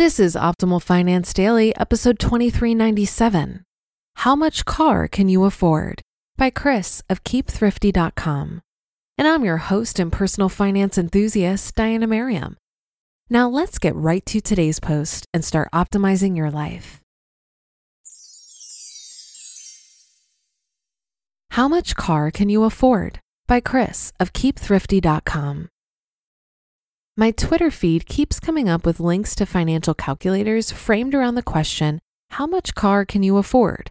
This is Optimal Finance Daily, episode 2397. How much car can you afford? By Chris of keepthrifty.com. And I'm your host and personal finance enthusiast, Diana Merriam. Now let's get right to today's post and start optimizing your life. How much car can you afford? By Chris of keepthrifty.com. My Twitter feed keeps coming up with links to financial calculators framed around the question How much car can you afford?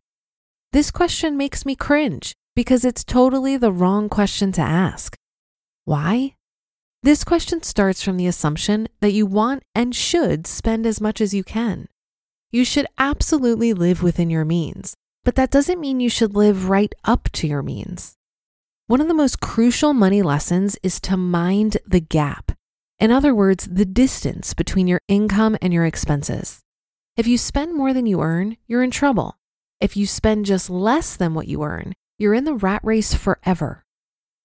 This question makes me cringe because it's totally the wrong question to ask. Why? This question starts from the assumption that you want and should spend as much as you can. You should absolutely live within your means, but that doesn't mean you should live right up to your means. One of the most crucial money lessons is to mind the gap in other words, the distance between your income and your expenses. If you spend more than you earn, you're in trouble. If you spend just less than what you earn, you're in the rat race forever.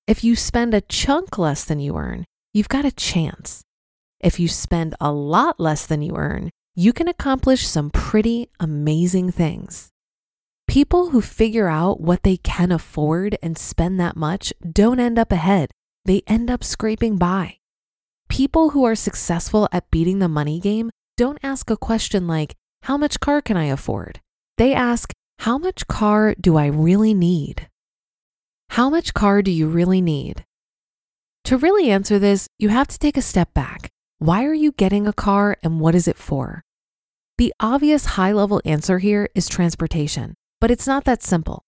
If you spend a chunk less than you earn, you've got a chance. If you spend a lot less than you earn, you can accomplish some pretty amazing things. People who figure out what they can afford and spend that much don't end up ahead, they end up scraping by. People who are successful at beating the money game don't ask a question like, How much car can I afford? They ask, How much car do I really need? How much car do you really need? To really answer this, you have to take a step back. Why are you getting a car and what is it for? The obvious high level answer here is transportation, but it's not that simple.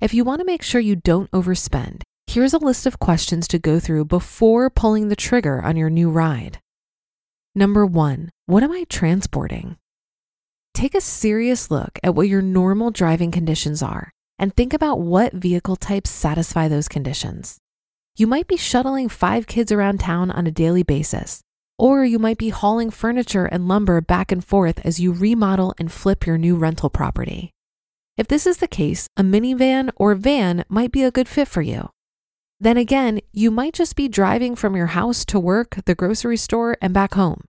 If you want to make sure you don't overspend, Here's a list of questions to go through before pulling the trigger on your new ride. Number one, what am I transporting? Take a serious look at what your normal driving conditions are and think about what vehicle types satisfy those conditions. You might be shuttling five kids around town on a daily basis, or you might be hauling furniture and lumber back and forth as you remodel and flip your new rental property. If this is the case, a minivan or van might be a good fit for you. Then again, you might just be driving from your house to work, the grocery store, and back home.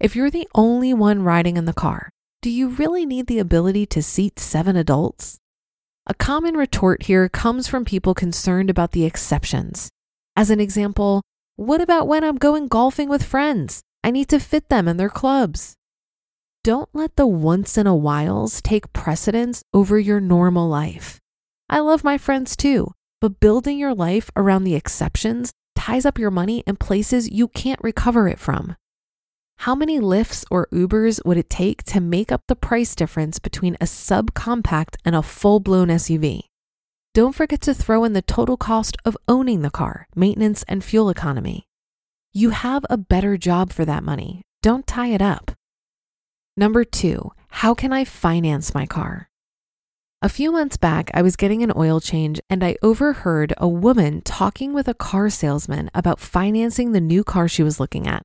If you're the only one riding in the car, do you really need the ability to seat seven adults? A common retort here comes from people concerned about the exceptions. As an example, what about when I'm going golfing with friends? I need to fit them in their clubs. Don't let the once in a whiles take precedence over your normal life. I love my friends too, but building your life around the exceptions ties up your money in places you can't recover it from. How many Lyfts or Ubers would it take to make up the price difference between a subcompact and a full blown SUV? Don't forget to throw in the total cost of owning the car, maintenance, and fuel economy. You have a better job for that money. Don't tie it up. Number two, how can I finance my car? A few months back, I was getting an oil change and I overheard a woman talking with a car salesman about financing the new car she was looking at.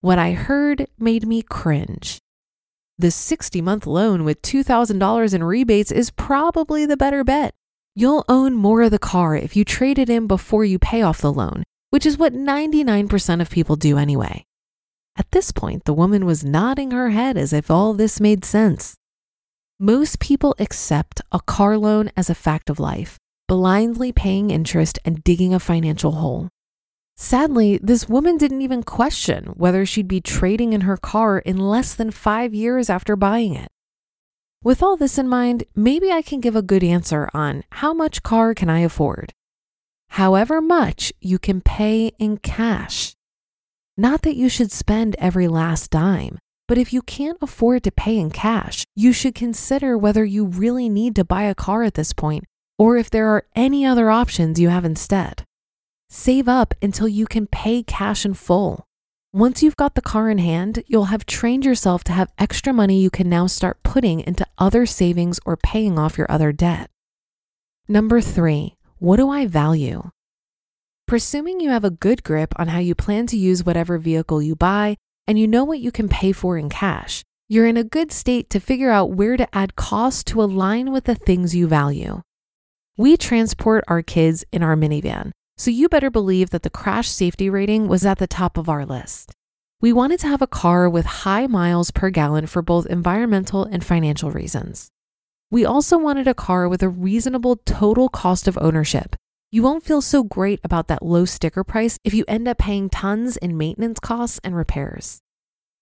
What I heard made me cringe. The 60 month loan with $2,000 in rebates is probably the better bet. You'll own more of the car if you trade it in before you pay off the loan, which is what 99% of people do anyway. At this point, the woman was nodding her head as if all this made sense. Most people accept a car loan as a fact of life, blindly paying interest and digging a financial hole. Sadly, this woman didn't even question whether she'd be trading in her car in less than five years after buying it. With all this in mind, maybe I can give a good answer on how much car can I afford? However much you can pay in cash. Not that you should spend every last dime, but if you can't afford to pay in cash, you should consider whether you really need to buy a car at this point or if there are any other options you have instead. Save up until you can pay cash in full. Once you've got the car in hand, you'll have trained yourself to have extra money you can now start putting into other savings or paying off your other debt. Number three, what do I value? Presuming you have a good grip on how you plan to use whatever vehicle you buy and you know what you can pay for in cash, you're in a good state to figure out where to add cost to align with the things you value. We transport our kids in our minivan, so you better believe that the crash safety rating was at the top of our list. We wanted to have a car with high miles per gallon for both environmental and financial reasons. We also wanted a car with a reasonable total cost of ownership. You won't feel so great about that low sticker price if you end up paying tons in maintenance costs and repairs.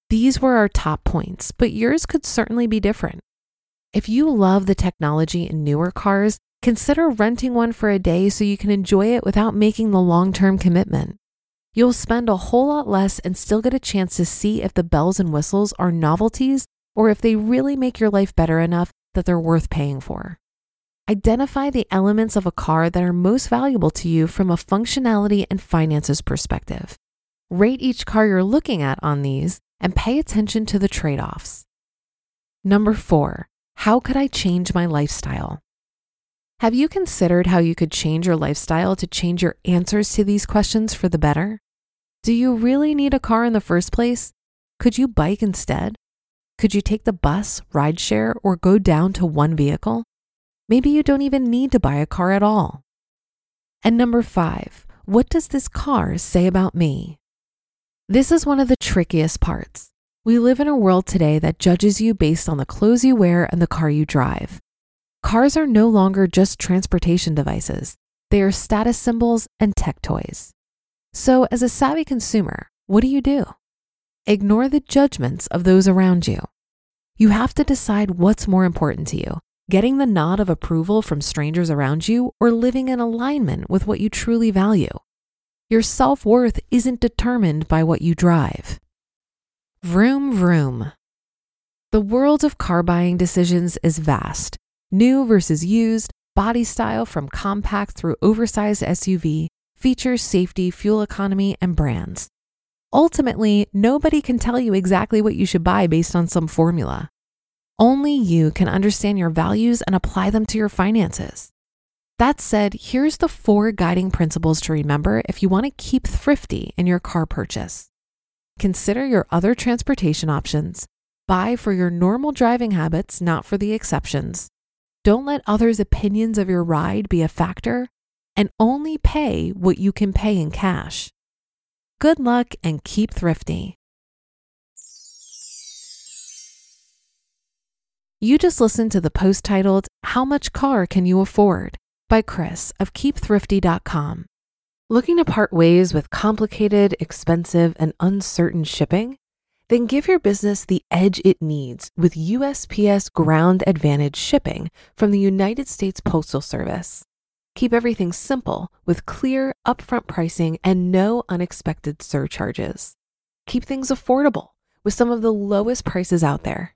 These were our top points, but yours could certainly be different. If you love the technology in newer cars, Consider renting one for a day so you can enjoy it without making the long term commitment. You'll spend a whole lot less and still get a chance to see if the bells and whistles are novelties or if they really make your life better enough that they're worth paying for. Identify the elements of a car that are most valuable to you from a functionality and finances perspective. Rate each car you're looking at on these and pay attention to the trade offs. Number four, how could I change my lifestyle? Have you considered how you could change your lifestyle to change your answers to these questions for the better? Do you really need a car in the first place? Could you bike instead? Could you take the bus, rideshare, or go down to one vehicle? Maybe you don't even need to buy a car at all. And number five, what does this car say about me? This is one of the trickiest parts. We live in a world today that judges you based on the clothes you wear and the car you drive. Cars are no longer just transportation devices, they are status symbols and tech toys. So, as a savvy consumer, what do you do? Ignore the judgments of those around you. You have to decide what's more important to you getting the nod of approval from strangers around you or living in alignment with what you truly value. Your self worth isn't determined by what you drive. Vroom, vroom. The world of car buying decisions is vast New versus used, body style from compact through oversized SUV, features, safety, fuel economy, and brands. Ultimately, nobody can tell you exactly what you should buy based on some formula. Only you can understand your values and apply them to your finances. That said, here's the four guiding principles to remember if you want to keep thrifty in your car purchase. Consider your other transportation options. Buy for your normal driving habits, not for the exceptions. Don't let others' opinions of your ride be a factor and only pay what you can pay in cash. Good luck and keep thrifty. You just listened to the post titled, How Much Car Can You Afford? by Chris of KeepThrifty.com. Looking to part ways with complicated, expensive, and uncertain shipping? Then give your business the edge it needs with USPS Ground Advantage shipping from the United States Postal Service. Keep everything simple with clear, upfront pricing and no unexpected surcharges. Keep things affordable with some of the lowest prices out there.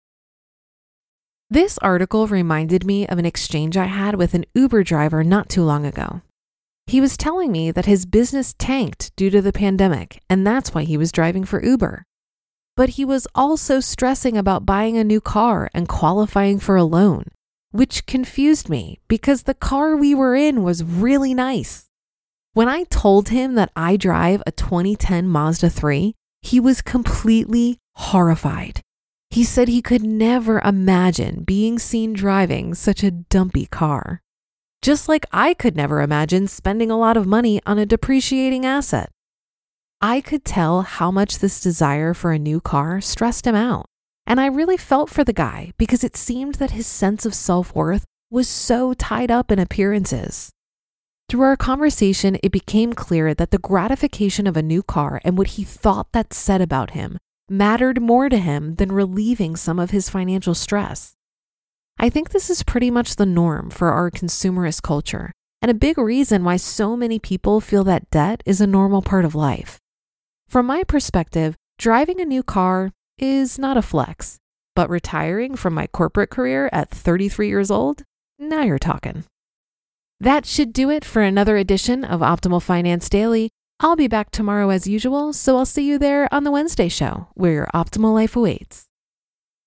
This article reminded me of an exchange I had with an Uber driver not too long ago. He was telling me that his business tanked due to the pandemic, and that's why he was driving for Uber. But he was also stressing about buying a new car and qualifying for a loan, which confused me because the car we were in was really nice. When I told him that I drive a 2010 Mazda 3, he was completely horrified. He said he could never imagine being seen driving such a dumpy car. Just like I could never imagine spending a lot of money on a depreciating asset. I could tell how much this desire for a new car stressed him out. And I really felt for the guy because it seemed that his sense of self worth was so tied up in appearances. Through our conversation, it became clear that the gratification of a new car and what he thought that said about him mattered more to him than relieving some of his financial stress. I think this is pretty much the norm for our consumerist culture, and a big reason why so many people feel that debt is a normal part of life. From my perspective, driving a new car is not a flex, but retiring from my corporate career at 33 years old, now you're talking. That should do it for another edition of Optimal Finance Daily. I'll be back tomorrow as usual, so I'll see you there on the Wednesday show where your optimal life awaits.